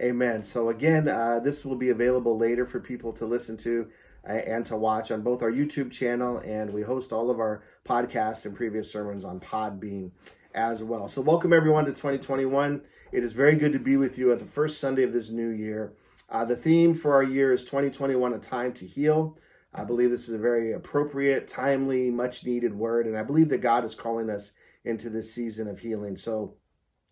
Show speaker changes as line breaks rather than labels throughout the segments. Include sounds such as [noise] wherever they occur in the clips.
Amen. So, again, uh, this will be available later for people to listen to uh, and to watch on both our YouTube channel, and we host all of our podcasts and previous sermons on Podbean as well. So, welcome everyone to 2021. It is very good to be with you at the first Sunday of this new year. Uh, the theme for our year is 2021 A Time to Heal. I believe this is a very appropriate, timely, much needed word, and I believe that God is calling us into this season of healing. So,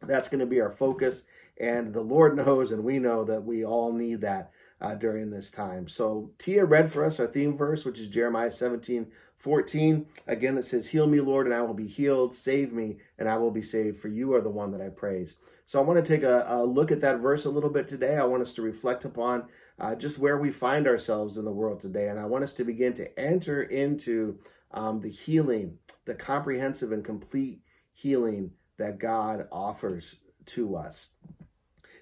that's going to be our focus. And the Lord knows, and we know that we all need that uh, during this time. So Tia read for us our theme verse, which is Jeremiah 17, 14. Again, that says, Heal me, Lord, and I will be healed. Save me, and I will be saved, for you are the one that I praise. So I want to take a, a look at that verse a little bit today. I want us to reflect upon uh, just where we find ourselves in the world today. And I want us to begin to enter into um, the healing, the comprehensive and complete healing that God offers to us.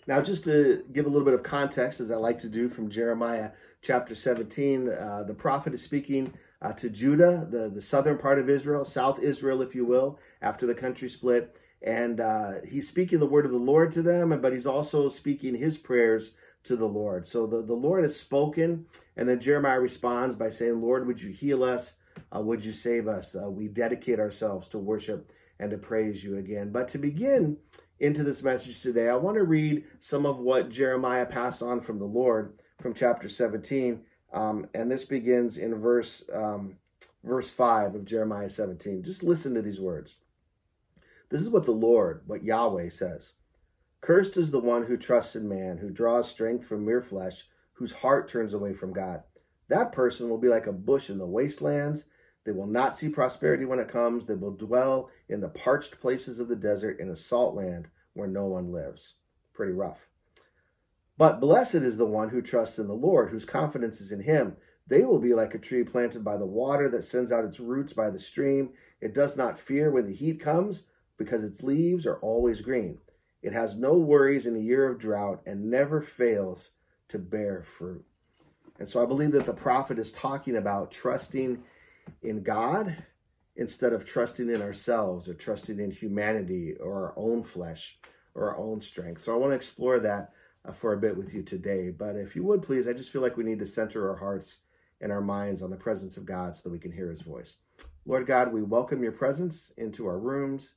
Now, just to give a little bit of context, as I like to do from Jeremiah chapter 17, uh, the prophet is speaking uh, to Judah, the, the southern part of Israel, South Israel, if you will, after the country split. And uh, he's speaking the word of the Lord to them, but he's also speaking his prayers to the Lord. So the, the Lord has spoken, and then Jeremiah responds by saying, Lord, would you heal us? Uh, would you save us? Uh, we dedicate ourselves to worship and to praise you again. But to begin into this message today, I want to read some of what Jeremiah passed on from the Lord from chapter 17. Um, and this begins in verse um, verse 5 of Jeremiah 17. Just listen to these words. This is what the Lord, what Yahweh says. Cursed is the one who trusts in man, who draws strength from mere flesh, whose heart turns away from God. That person will be like a bush in the wastelands they will not see prosperity when it comes. They will dwell in the parched places of the desert in a salt land where no one lives. Pretty rough. But blessed is the one who trusts in the Lord, whose confidence is in him. They will be like a tree planted by the water that sends out its roots by the stream. It does not fear when the heat comes because its leaves are always green. It has no worries in a year of drought and never fails to bear fruit. And so I believe that the prophet is talking about trusting in God instead of trusting in ourselves or trusting in humanity or our own flesh or our own strength. So I want to explore that uh, for a bit with you today. But if you would please, I just feel like we need to center our hearts and our minds on the presence of God so that we can hear his voice. Lord God, we welcome your presence into our rooms,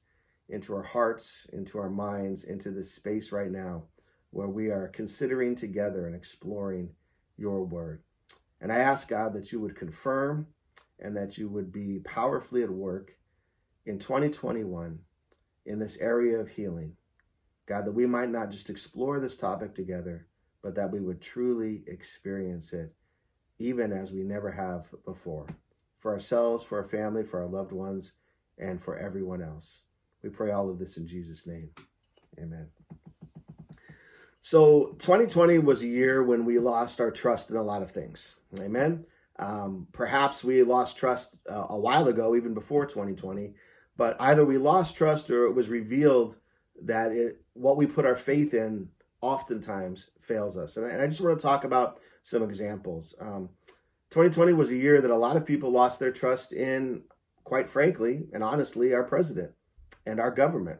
into our hearts, into our minds, into this space right now where we are considering together and exploring your word. And I ask God that you would confirm and that you would be powerfully at work in 2021 in this area of healing. God, that we might not just explore this topic together, but that we would truly experience it, even as we never have before, for ourselves, for our family, for our loved ones, and for everyone else. We pray all of this in Jesus' name. Amen. So, 2020 was a year when we lost our trust in a lot of things. Amen. Um, perhaps we lost trust uh, a while ago, even before 2020, but either we lost trust or it was revealed that it, what we put our faith in oftentimes fails us. And I, and I just want to talk about some examples. Um, 2020 was a year that a lot of people lost their trust in, quite frankly and honestly, our president and our government.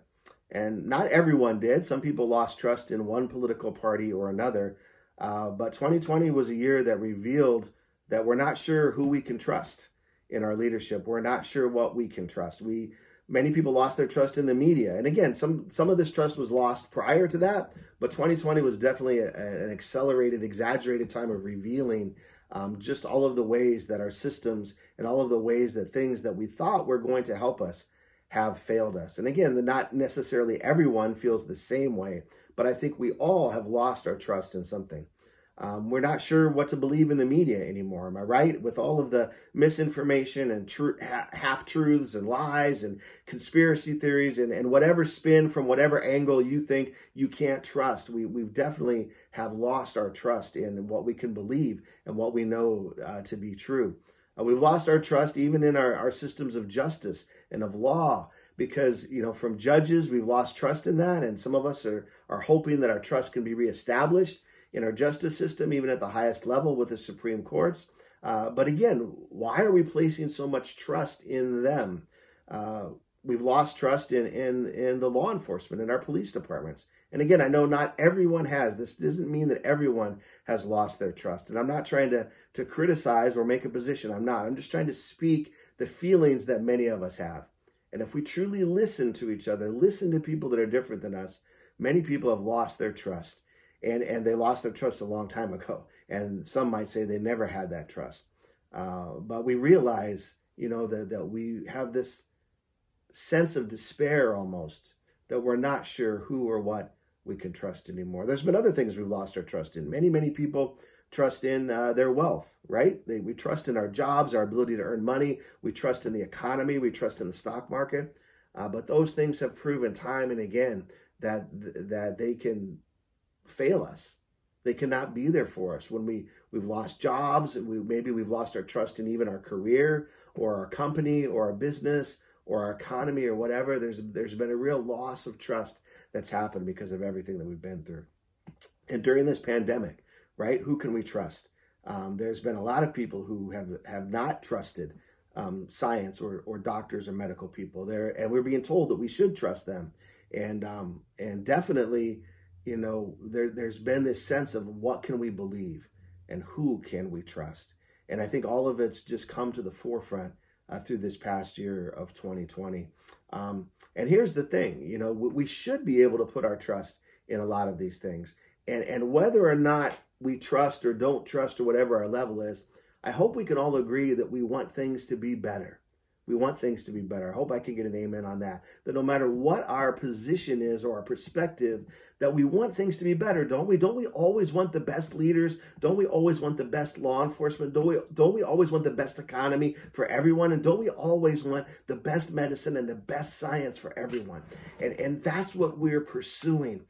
And not everyone did. Some people lost trust in one political party or another. Uh, but 2020 was a year that revealed that we're not sure who we can trust in our leadership. We're not sure what we can trust. We many people lost their trust in the media. And again, some some of this trust was lost prior to that, but 2020 was definitely a, an accelerated, exaggerated time of revealing um, just all of the ways that our systems and all of the ways that things that we thought were going to help us have failed us. And again, not necessarily everyone feels the same way, but I think we all have lost our trust in something. Um, we're not sure what to believe in the media anymore. Am I right? With all of the misinformation and tr- ha- half truths and lies and conspiracy theories and, and whatever spin from whatever angle you think you can't trust, we we definitely have lost our trust in what we can believe and what we know uh, to be true. Uh, we've lost our trust even in our, our systems of justice and of law because you know from judges we've lost trust in that and some of us are are hoping that our trust can be reestablished in our justice system, even at the highest level with the Supreme Courts. Uh, but again, why are we placing so much trust in them? Uh, we've lost trust in, in, in the law enforcement, in our police departments, And again, I know not everyone has. This doesn't mean that everyone has lost their trust. And I'm not trying to, to criticize or make a position. I'm not. I'm just trying to speak the feelings that many of us have. And if we truly listen to each other, listen to people that are different than us, many people have lost their trust. And, and they lost their trust a long time ago. And some might say they never had that trust. Uh, but we realize, you know, that, that we have this sense of despair almost, that we're not sure who or what we can trust anymore. There's been other things we've lost our trust in. Many, many people trust in uh, their wealth, right? They, we trust in our jobs, our ability to earn money. We trust in the economy. We trust in the stock market. Uh, but those things have proven time and again that that they can fail us. They cannot be there for us when we we've lost jobs we maybe we've lost our trust in even our career or our company or our business or our economy or whatever. There's there's been a real loss of trust that's happened because of everything that we've been through. And during this pandemic, right? Who can we trust? Um, there's been a lot of people who have have not trusted um, science or, or doctors or medical people there, and we're being told that we should trust them. And um, and definitely, you know, there there's been this sense of what can we believe and who can we trust. And I think all of it's just come to the forefront uh, through this past year of 2020. Um, and here's the thing, you know, we should be able to put our trust in a lot of these things. And and whether or not we trust or don't trust or whatever our level is, I hope we can all agree that we want things to be better. We want things to be better. I hope I can get an amen on that. That no matter what our position is or our perspective, that we want things to be better, don't we? Don't we always want the best leaders? Don't we always want the best law enforcement? Don't we don't we always want the best economy for everyone? And don't we always want the best medicine and the best science for everyone? And and that's what we're pursuing.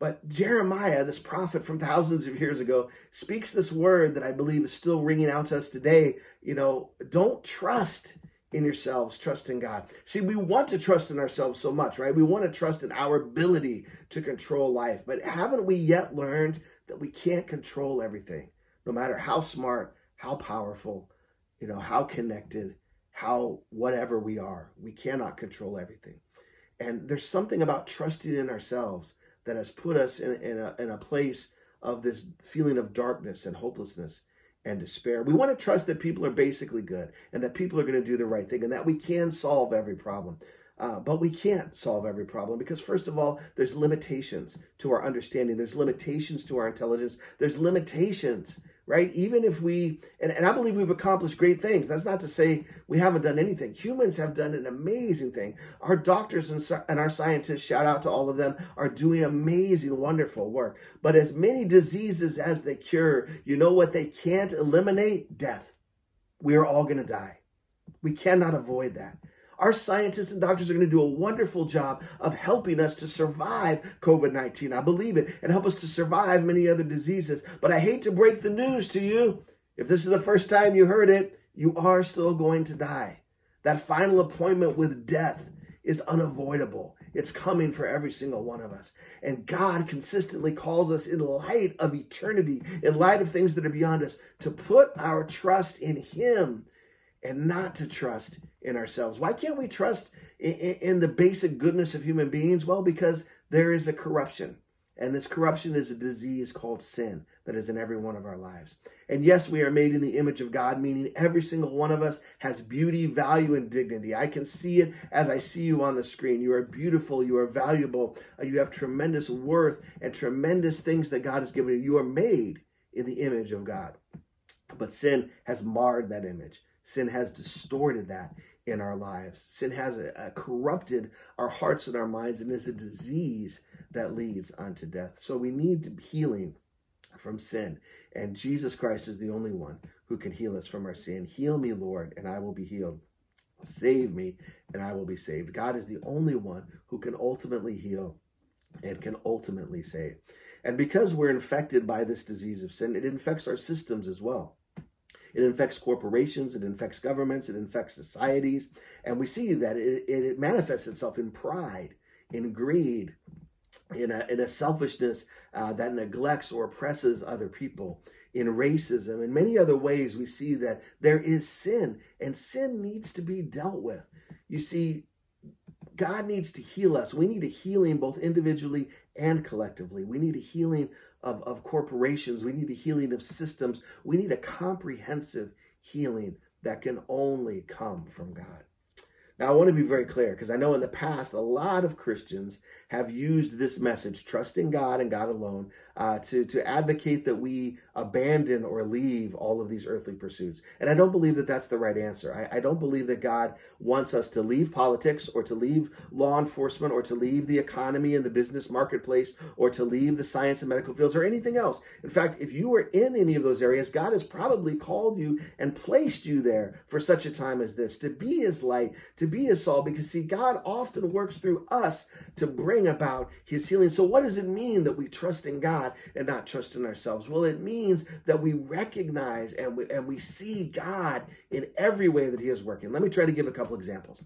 But Jeremiah, this prophet from thousands of years ago, speaks this word that I believe is still ringing out to us today. You know, don't trust in yourselves, trust in God. See, we want to trust in ourselves so much, right? We want to trust in our ability to control life. But haven't we yet learned that we can't control everything, no matter how smart, how powerful, you know, how connected, how whatever we are? We cannot control everything. And there's something about trusting in ourselves that has put us in, in, a, in a place of this feeling of darkness and hopelessness and despair. We want to trust that people are basically good and that people are going to do the right thing and that we can solve every problem. Uh, but we can't solve every problem because, first of all, there's limitations to our understanding. There's limitations to our intelligence. There's limitations right? Even if we, and, and I believe we've accomplished great things. That's not to say we haven't done anything. Humans have done an amazing thing. Our doctors and, and our scientists, shout out to all of them, are doing amazing, wonderful work. But as many diseases as they cure, you know what they can't eliminate? Death. We are all going to die. We cannot avoid that. Our scientists and doctors are going to do a wonderful job of helping us to survive COVID 19. I believe it and help us to survive many other diseases. But I hate to break the news to you. If this is the first time you heard it, you are still going to die. That final appointment with death is unavoidable. It's coming for every single one of us. And God consistently calls us in light of eternity, in light of things that are beyond us, to put our trust in Him and not to trust in ourselves. Why can't we trust in, the basic goodness of human beings? Well, because there is a corruption. And this corruption is a disease called sin that is in every one of our lives. And yes, we are made in the image of God, meaning every single one of us has beauty, value, and dignity. I can see it as I see you on the screen. You are beautiful, you are valuable, uh, you have tremendous worth and tremendous things that God has given you. You are made in the image of God. But sin has marred that image. Sin has distorted that in our lives. Sin has a, a corrupted our hearts and our minds and is a disease that leads unto death. So we need healing from sin. And Jesus Christ is the only one who can heal us from our sin. Heal me, Lord, and I will be healed. Save me, and I will be saved. God is the only one who can ultimately heal and can ultimately save. And because we're infected by this disease of sin, it infects our systems as well. It infects corporations, it infects governments, it infects societies. And we see that it, it manifests itself in pride, in greed, in a, in a selfishness uh, that neglects or oppresses other people, in racism, in many other ways, we see that there is sin, and sin needs to be dealt with. You see, God needs to heal us. We need a healing both individually and collectively. We need a healing of, of corporations. We need a healing of systems. We need a comprehensive healing that can only come from God. Now, I want to be very clear because I know in the past a lot of Christians have used this message, trusting God and God alone, uh, to, to advocate that we abandon or leave all of these earthly pursuits. And I don't believe that that's the right answer. I, I don't believe that God wants us to leave politics or to leave law enforcement or to leave the economy and the business marketplace or to leave the science and medical fields or anything else. In fact, if you were in any of those areas, God has probably called you and placed you there for such a time as this to be his light, to be his salt, because see, God often works through us to bring about his healing. So, what does it mean that we trust in God? And not trust in ourselves? Well, it means that we recognize and we, and we see God in every way that He is working. Let me try to give a couple examples.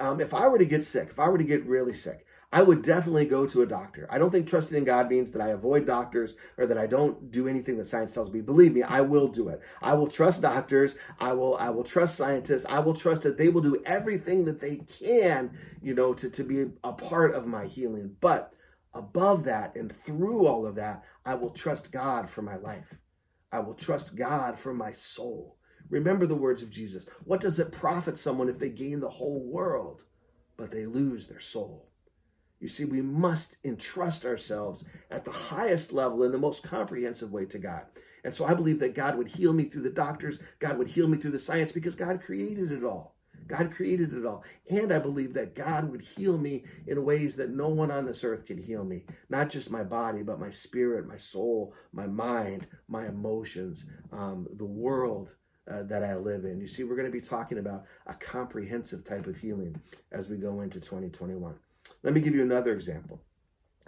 Um, if I were to get sick, if I were to get really sick, I would definitely go to a doctor. I don't think trusting in God means that I avoid doctors or that I don't do anything that science tells me. Believe me, I will do it. I will trust doctors. I will I will trust scientists. I will trust that they will do everything that they can, you know, to, to be a part of my healing. But above that and through all of that, I will trust God for my life. I will trust God for my soul. Remember the words of Jesus. What does it profit someone if they gain the whole world, but they lose their soul? You see, we must entrust ourselves at the highest level in the most comprehensive way to God. And so I believe that God would heal me through the doctors, God would heal me through the science because God created it all. God created it all. And I believe that God would heal me in ways that no one on this earth can heal me. Not just my body, but my spirit, my soul, my mind, my emotions, um, the world uh, that I live in. You see, we're going to be talking about a comprehensive type of healing as we go into 2021. Let me give you another example.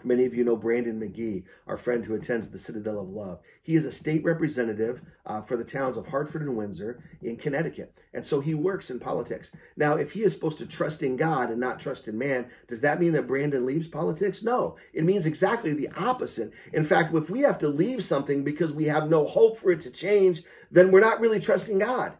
Many of you know Brandon McGee, our friend who attends the Citadel of Love. He is a state representative uh, for the towns of Hartford and Windsor in Connecticut. And so he works in politics. Now, if he is supposed to trust in God and not trust in man, does that mean that Brandon leaves politics? No, it means exactly the opposite. In fact, if we have to leave something because we have no hope for it to change, then we're not really trusting God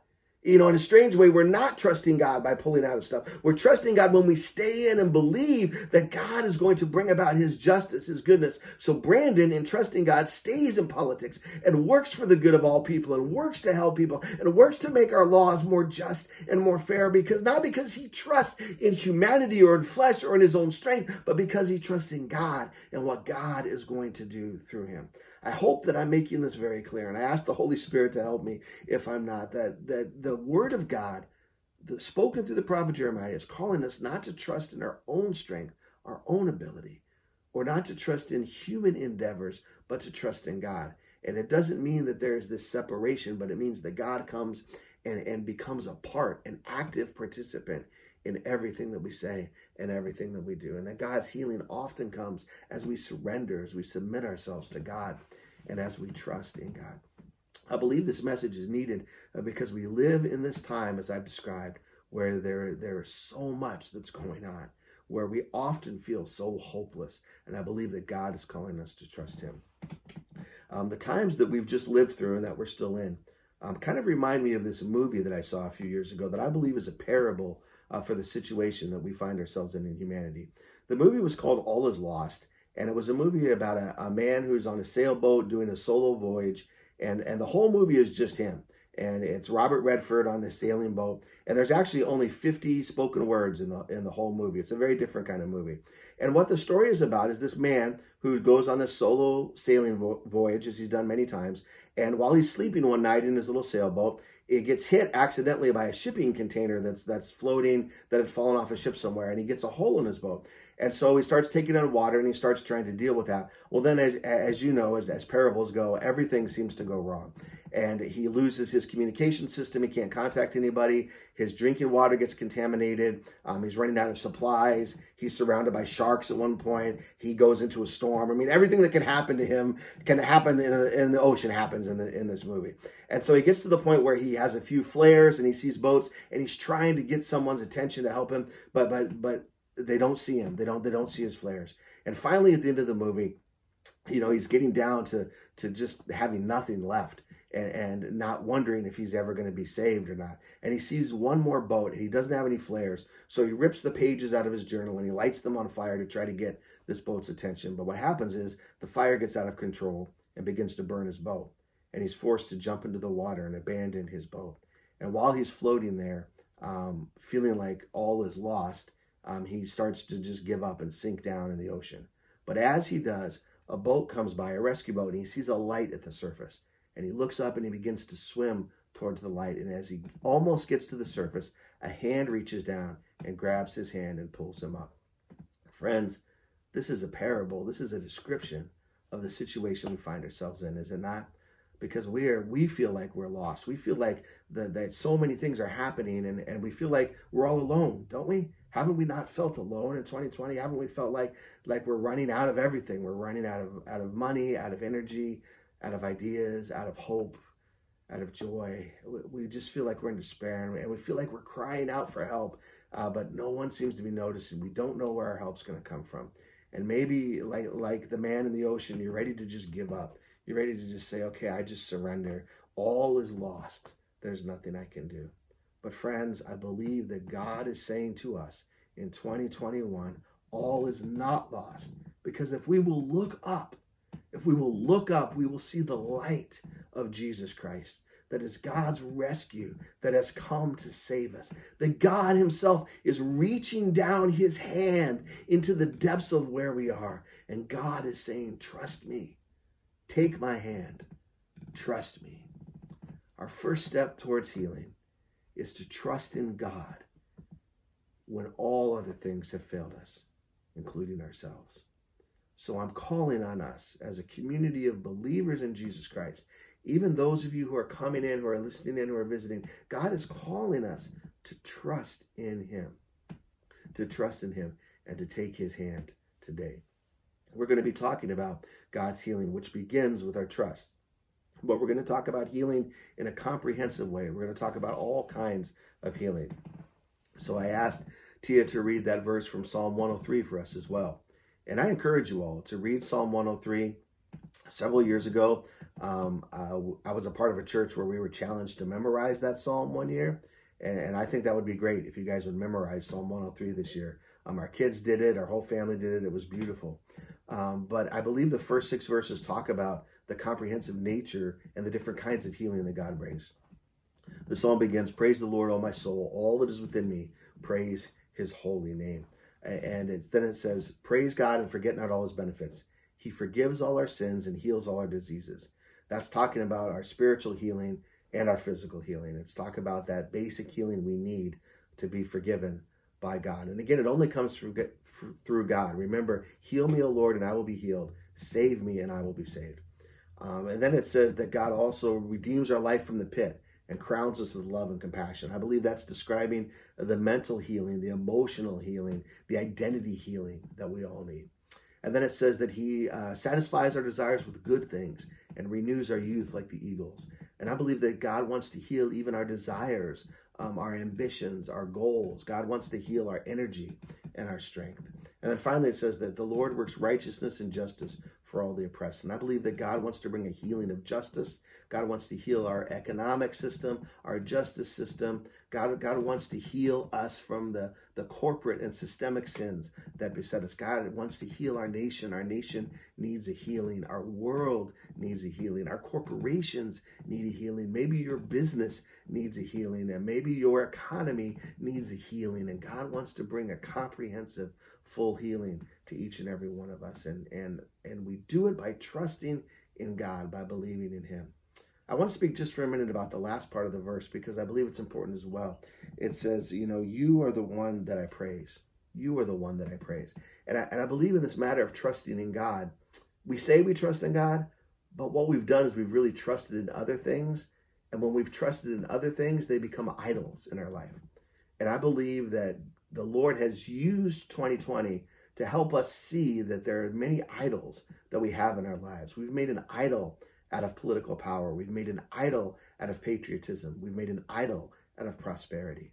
you know, in a strange way, we're not trusting God by pulling out of stuff. We're trusting God when we stay in and believe that God is going to bring about his justice, his goodness. So Brandon, in trusting God, stays in politics and works for the good of all people and works to help people and works to make our laws more just and more fair because not because he trusts in humanity or in flesh or in his own strength, but because he trusts in God and what God is going to do through him. I hope that I'm making this very clear, and I ask the Holy Spirit to help me if I'm not. That that the Word of God, the, spoken through the prophet Jeremiah, is calling us not to trust in our own strength, our own ability, or not to trust in human endeavors, but to trust in God. And it doesn't mean that there is this separation, but it means that God comes and, and becomes a part, an active participant in everything that we say and everything that we do. And that God's healing often comes as we surrender, as we submit ourselves to God, and as we trust in God. I believe this message is needed uh, because we live in this time, as I've described, where there, there is so much that's going on, where we often feel so hopeless. And I believe that God is calling us to trust Him. Um, the times that we've just lived through and that we're still in um, kind of remind me of this movie that I saw a few years ago that I believe is a parable uh, for the situation that we find ourselves in in humanity. The movie was called All Is Lost, and it was a movie about a, a man who's on a sailboat doing a solo voyage, and, and the whole movie is just him. And it's Robert Redford on this sailing boat, and there's actually only 50 spoken words in the in the whole movie. It's a very different kind of movie. And what the story is about is this man who goes on this solo sailing vo- voyage, as he's done many times. And while he's sleeping one night in his little sailboat, it gets hit accidentally by a shipping container that's that's floating that had fallen off a ship somewhere, and he gets a hole in his boat. And so he starts taking on water and he starts trying to deal with that. Well, then, as, as you know, as, as parables go, everything seems to go wrong and he loses his communication system. He can't contact anybody. His drinking water gets contaminated. Um, he's running out of supplies. He's surrounded by sharks at one point. He goes into a storm. I mean, everything that can happen to him can happen in, a, in the ocean happens in the in this movie. And so he gets to the point where he has a few flares and he sees boats and he's trying to get someone's attention to help him, but but but they don't see him. They don't they don't see his flares. And finally, at the end of the movie, you know, he's getting down to to just having nothing left and, and not wondering if he's ever going to be saved or not. And he sees one more boat and he doesn't have any flares. So he rips the pages out of his journal and he lights them on fire to try to get this boat's attention. But what happens is the fire gets out of control and begins to burn his boat. And he's forced to jump into the water and abandon his boat. And while he's floating there, um, feeling like all is lost, um, he starts to just give up and sink down in the ocean. But as he does, a boat comes by, a rescue boat, and he sees a light at the surface. And he looks up and he begins to swim towards the light. And as he almost gets to the surface, a hand reaches down and grabs his hand and pulls him up. Friends, this is a parable. This is a description of the situation we find ourselves in, is it not? Because we are we feel like we're lost. We feel like the, that so many things are happening and, and we feel like we're all alone, don't we? Haven't we not felt alone in 2020? Haven't we felt like like we're running out of everything? We're running out of out of money, out of energy, out of ideas, out of hope, out of joy. We just feel like we're in despair and we feel like we're crying out for help, uh, but no one seems to be noticing. We don't know where our help's going to come from. And maybe, like, like the man in the ocean, you're ready to just give up. You're ready to just say, okay, I just surrender. All is lost. There's nothing I can do. But, friends, I believe that God is saying to us in 2021, all is not lost. Because if we will look up, if we will look up, we will see the light of Jesus Christ. That is God's rescue that has come to save us. That God Himself is reaching down His hand into the depths of where we are. And God is saying, Trust me. Take my hand. Trust me. Our first step towards healing is to trust in God when all other things have failed us, including ourselves. So I'm calling on us as a community of believers in Jesus Christ, even those of you who are coming in, who are listening in, who are visiting, God is calling us to trust in Him, to trust in Him, and to take His hand today. We're going to be talking about God's healing, which begins with our trust. But we're going to talk about healing in a comprehensive way. We're going to talk about all kinds of healing. So I asked Tia to read that verse from Psalm 103 for us as well. And I encourage you all to read Psalm 103. Several years ago, um, I was a part of a church where we were challenged to memorize that psalm one year. And, and, I think that would be great if you guys would memorize Psalm 103 this year. Um, our kids did it, our whole family did it. It was beautiful. Um, but I believe the first six verses talk about the comprehensive nature and the different kinds of healing that God brings. The psalm begins Praise the Lord, O my soul, all that is within me, praise his holy name and it's then it says, Praise God and forget not all his benefits. He forgives all our sins and heals all our diseases. That's talking about our spiritual healing and our physical healing. It's talk about that basic healing we need to be forgiven by God. And again, it only comes through through God. Remember, heal me, O Lord, and I will be healed. Save me, and I will be saved. Um, and then it says that God also redeems our life from the pit and crowns us with love and compassion. I believe that's describing the mental healing, the emotional healing, the identity healing that we all need. And then it says that he uh, satisfies our desires with good things and renews our youth like the eagles. And I believe that God wants to heal even our desires, um, our ambitions, our goals. God wants to heal our energy and our strength. And then finally, it says that the Lord works righteousness and justice for all the oppressed. And I believe that God wants to bring a healing of justice. God wants to heal our economic system, our justice system. God, God wants to heal us from the, the corporate and systemic sins that beset us. God wants to heal our nation. Our nation needs a healing. Our world needs a healing. Our corporations need a healing. Maybe your business needs a healing, and maybe your economy needs a healing. And God wants to bring a comprehensive, full healing to each and every one of us. And, and, and we do it by trusting in God, by believing in Him. I want to speak just for a minute about the last part of the verse because I believe it's important as well. It says, you know, you are the one that I praise. You are the one that I praise. And I, and I believe in this matter of trusting in God. We say we trust in God, but what we've done is we've really trusted in other things. And when we've trusted in other things, they become idols in our life. And I believe that the Lord has used 2020 to help us see that there are many idols that we have in our lives. We've made an idol out of political power. We've made an idol out of patriotism. We've made an idol out of prosperity.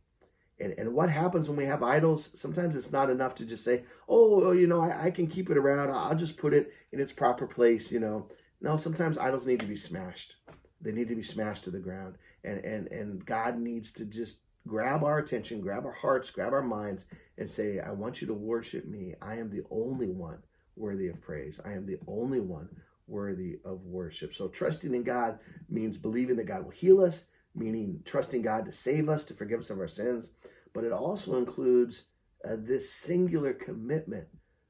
And, and what happens when we have idols? Sometimes it's not enough to just say, oh, you know, I, I can keep it around. I'll just put it in its proper place, you know. No, sometimes idols need to be smashed. they need to be smashed to the ground. And and and God needs to just grab our attention, grab our hearts, grab our minds, and say, I want you to worship me. I am the only one worthy of praise. I am the only one worthy of worship. So trusting in God means believing that God will heal us, meaning trusting God to save us, to forgive us of our sins. But it also includes uh, this singular commitment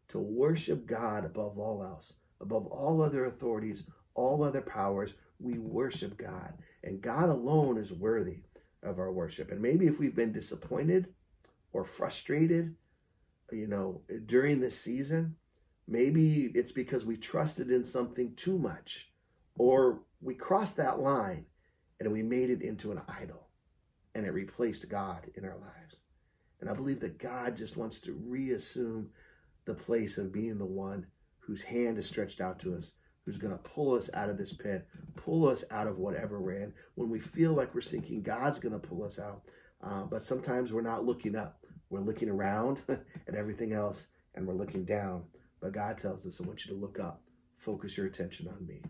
to worship God above all else, above all other authorities, all other powers. We worship God, and God alone is worthy of our worship. And maybe if we've been disappointed or frustrated, you know, during this season, maybe it's because we trusted in something too much or we crossed that line and we made it into an idol and it replaced God in our lives. And I believe that God just wants to reassume the place of being the one whose hand is stretched out to us, who's going to pull us out of this pit, pull us out of whatever we're in. When we feel like we're sinking, God's going to pull us out. Uh, but sometimes we're not looking up. We're looking around [laughs] at everything else and we're looking down. But God tells us, I want you to look up, focus your attention on me.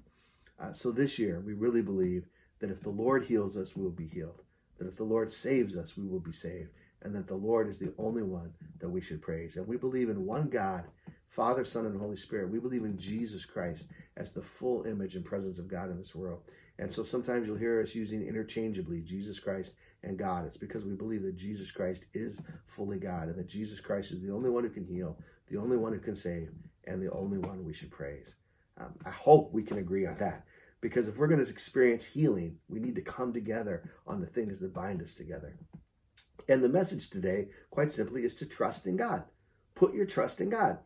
Uh, so this year, we really believe that if the Lord heals us, we will be healed. That if the Lord saves us, we will be saved. And that the Lord is the only one that we should praise. And we believe in one God Father, Son, and Holy Spirit. We believe in Jesus Christ as the full image and presence of God in this world. And so sometimes you'll hear us using interchangeably Jesus Christ and God. It's because we believe that Jesus Christ is fully God and that Jesus Christ is the only one who can heal, the only one who can save, and the only one we should praise. Um, I hope we can agree on that because if we're going to experience healing, we need to come together on the things that bind us together. And the message today, quite simply, is to trust in God. Put your trust in God.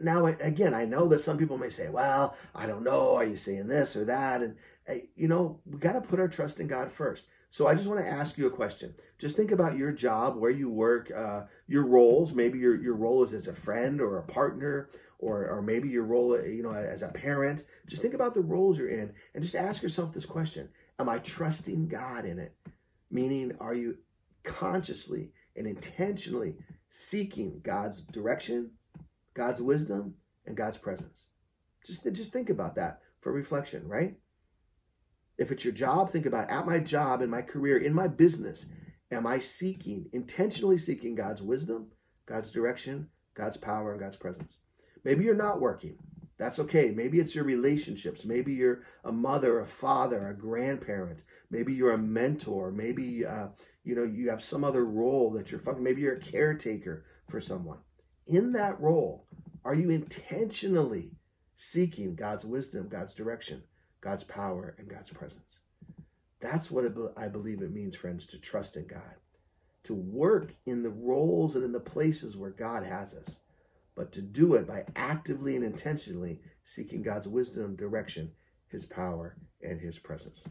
Now, again, I know that some people may say, well, I don't know. Are you saying this or that? And, you know, we got to put our trust in God first. So I just want to ask you a question. Just think about your job, where you work, uh, your roles. Maybe your, your role is as a friend or a partner, or, or maybe your role, you know, as a parent. Just think about the roles you're in and just ask yourself this question. Am I trusting God in it? Meaning, are you consciously and intentionally seeking God's direction, God's wisdom, and God's presence. Just, just think about that for reflection, right? If it's your job, think about at my job, in my career, in my business, am I seeking, intentionally seeking God's wisdom, God's direction, God's power, and God's presence? Maybe you're not working. That's okay. Maybe it's your relationships. Maybe you're a mother, a father, a grandparent. Maybe you're a mentor. Maybe uh, you know you have some other role that you're. Maybe you're a caretaker for someone in that role, are you intentionally seeking God's wisdom, God's direction, God's power, and God's presence? That's what I believe it means, friends, to trust in God, to work in the roles and in the places where God has us, but to do it by actively and intentionally seeking God's wisdom, direction, His power, and His presence.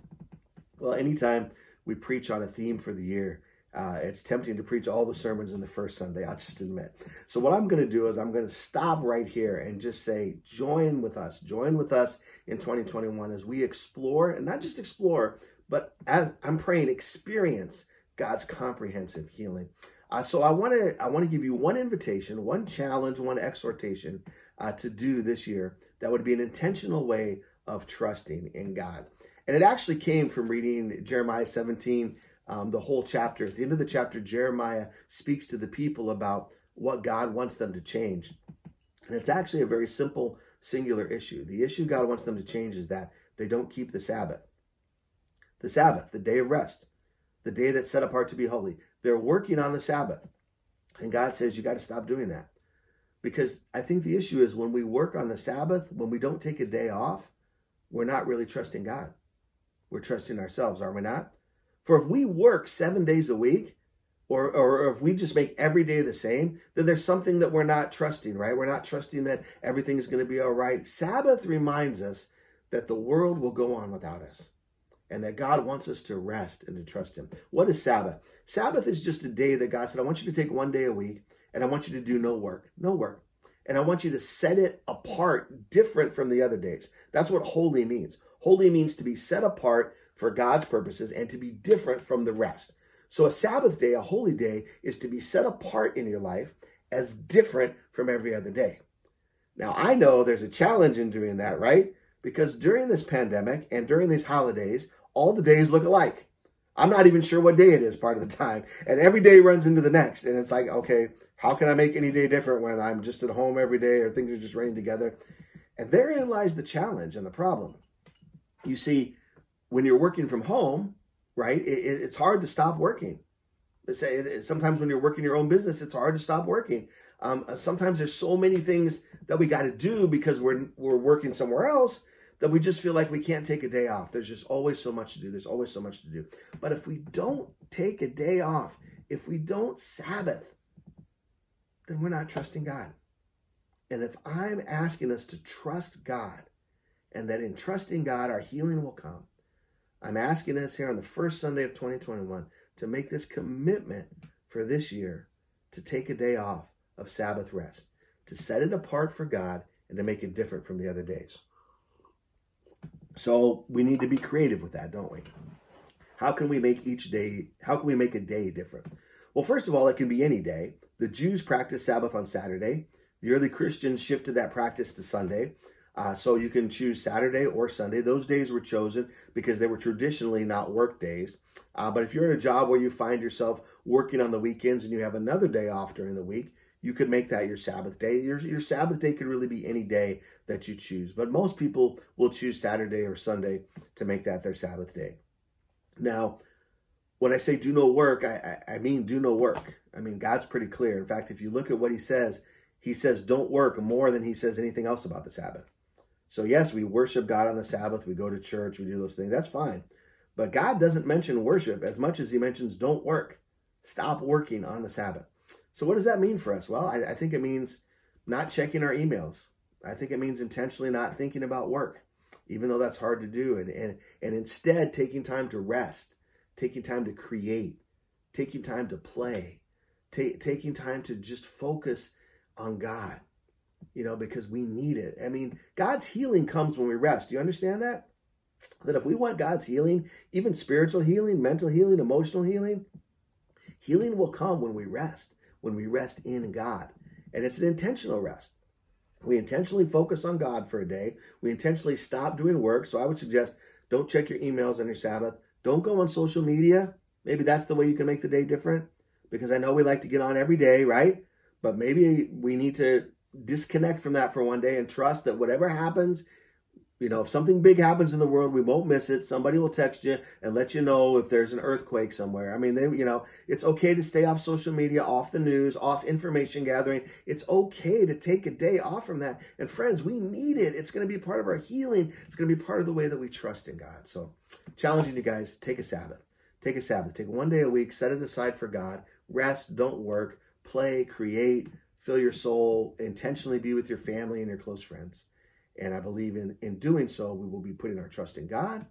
Well, anytime we preach on a theme for the year, uh, it's tempting to preach all the sermons in the first Sunday, I'll just admit. So, what I'm going to do is I'm going to stop right here and just say, join with us, join with us in 2021 as we explore, and not just explore, but as I'm praying, experience God's comprehensive healing. Uh, so, I want to I want to give you one invitation, one challenge, one exhortation uh, to do this year that would be an intentional way of trusting in God. And it actually came from reading Jeremiah 17 um, the whole chapter. At the end of the chapter, Jeremiah speaks to the people about what God wants them to change. And it's actually a very simple, singular issue. The issue God wants them to change is that they don't keep the Sabbath. The Sabbath, the day of rest, the day that's set apart to be holy. They're working on the Sabbath. And God says, you got to stop doing that. Because I think the issue is when we work on the Sabbath, when we don't take a day off, we're not really trusting God. We're trusting ourselves, are we not? For if we work seven days a week, or, or if we just make every day the same, then there's something that we're not trusting, right? We're not trusting that everything is going to be all right. Sabbath reminds us that the world will go on without us and that God wants us to rest and to trust Him. What is Sabbath? Sabbath is just a day that God said, I want you to take one day a week and I want you to do no work, no work. And I want you to set it apart different from the other days. That's what holy means. Holy means to be set apart for God's purposes and to be different from the rest. So a Sabbath day, a holy day, is to be set apart in your life as different from every other day. Now, I know there's a challenge in doing that, right? Because during this pandemic and during these holidays, all the days look alike. I'm not even sure what day it is part of the time. And every day runs into the next. And it's like, okay, how can I make any day different when I'm just at home every day or things are just running together? And therein lies the challenge and the problem. You see, when you're working from home, right, it, it's hard to stop working. Say sometimes when you're working your own business, it's hard to stop working. Um, sometimes there's so many things that we got to do because we're we're working somewhere else that we just feel like we can't take a day off. There's just always so much to do. There's always so much to do. But if we don't take a day off, if we don't Sabbath, then we're not trusting God. And if I'm asking us to trust God, and that in trusting God, our healing will come, I'm asking us here on the first Sunday of 2021 to make this commitment for this year to take a day off of Sabbath rest, to set it apart for God, and to make it different from the other days. So we need to be creative with that, don't we? How can we make each day, how can we make a day different? Well, first of all, it can be any day. The Jews practiced Sabbath on Saturday. The early Christians shifted that practice to Sunday. Uh, so you can choose Saturday or Sunday. Those days were chosen because they were traditionally not work days. Uh, but if you're in a job where you find yourself working on the weekends and you have another day off during the week, you could make that your Sabbath day. Your, your Sabbath day could really be any day that you choose. But most people will choose Saturday or Sunday to make that their Sabbath day. Now, when I say do no work, I, I, I mean do no work. I mean, God's pretty clear. In fact, if you look at what he says, he says don't work more than he says anything else about the Sabbath. So, yes, we worship God on the Sabbath, we go to church, we do those things. That's fine. But God doesn't mention worship as much as he mentions don't work. Stop working on the Sabbath. So, what does that mean for us? Well, I, I think it means not checking our emails. I think it means intentionally not thinking about work, even though that's hard to do, and, and, and instead taking time to rest, taking time to create, taking time to play, ta- taking time to just focus on God, you know, because we need it. I mean, God's healing comes when we rest. Do you understand that? That if we want God's healing, even spiritual healing, mental healing, emotional healing, healing will come when we rest when we rest in God. And it's an intentional rest. We intentionally focus on God for a day. We intentionally stop doing work. So I would suggest don't check your emails on your Sabbath. Don't go on social media. Maybe that's the way you can make the day different. Because I know we like to get on every day, right? But maybe we need to disconnect from that for one day and trust that whatever happens you know, if something big happens in the world, we won't miss it. Somebody will text you and let you know if there's an earthquake somewhere. I mean, they, you know, it's okay to stay off social media, off the news, off information gathering. It's okay to take a day off from that. And friends, we need it. It's going to be part of our healing. It's going to be part of the way that we trust in God. So, challenging you guys, take a Sabbath. Take a Sabbath. Take one day a week, set it aside for God. Rest, don't work, play, create, fill your soul, intentionally be with your family and your close friends. And I believe in, in doing so, we will be putting our trust in God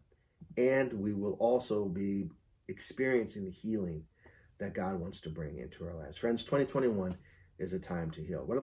and we will also be experiencing the healing that God wants to bring into our lives. Friends, 2021 is a time to heal.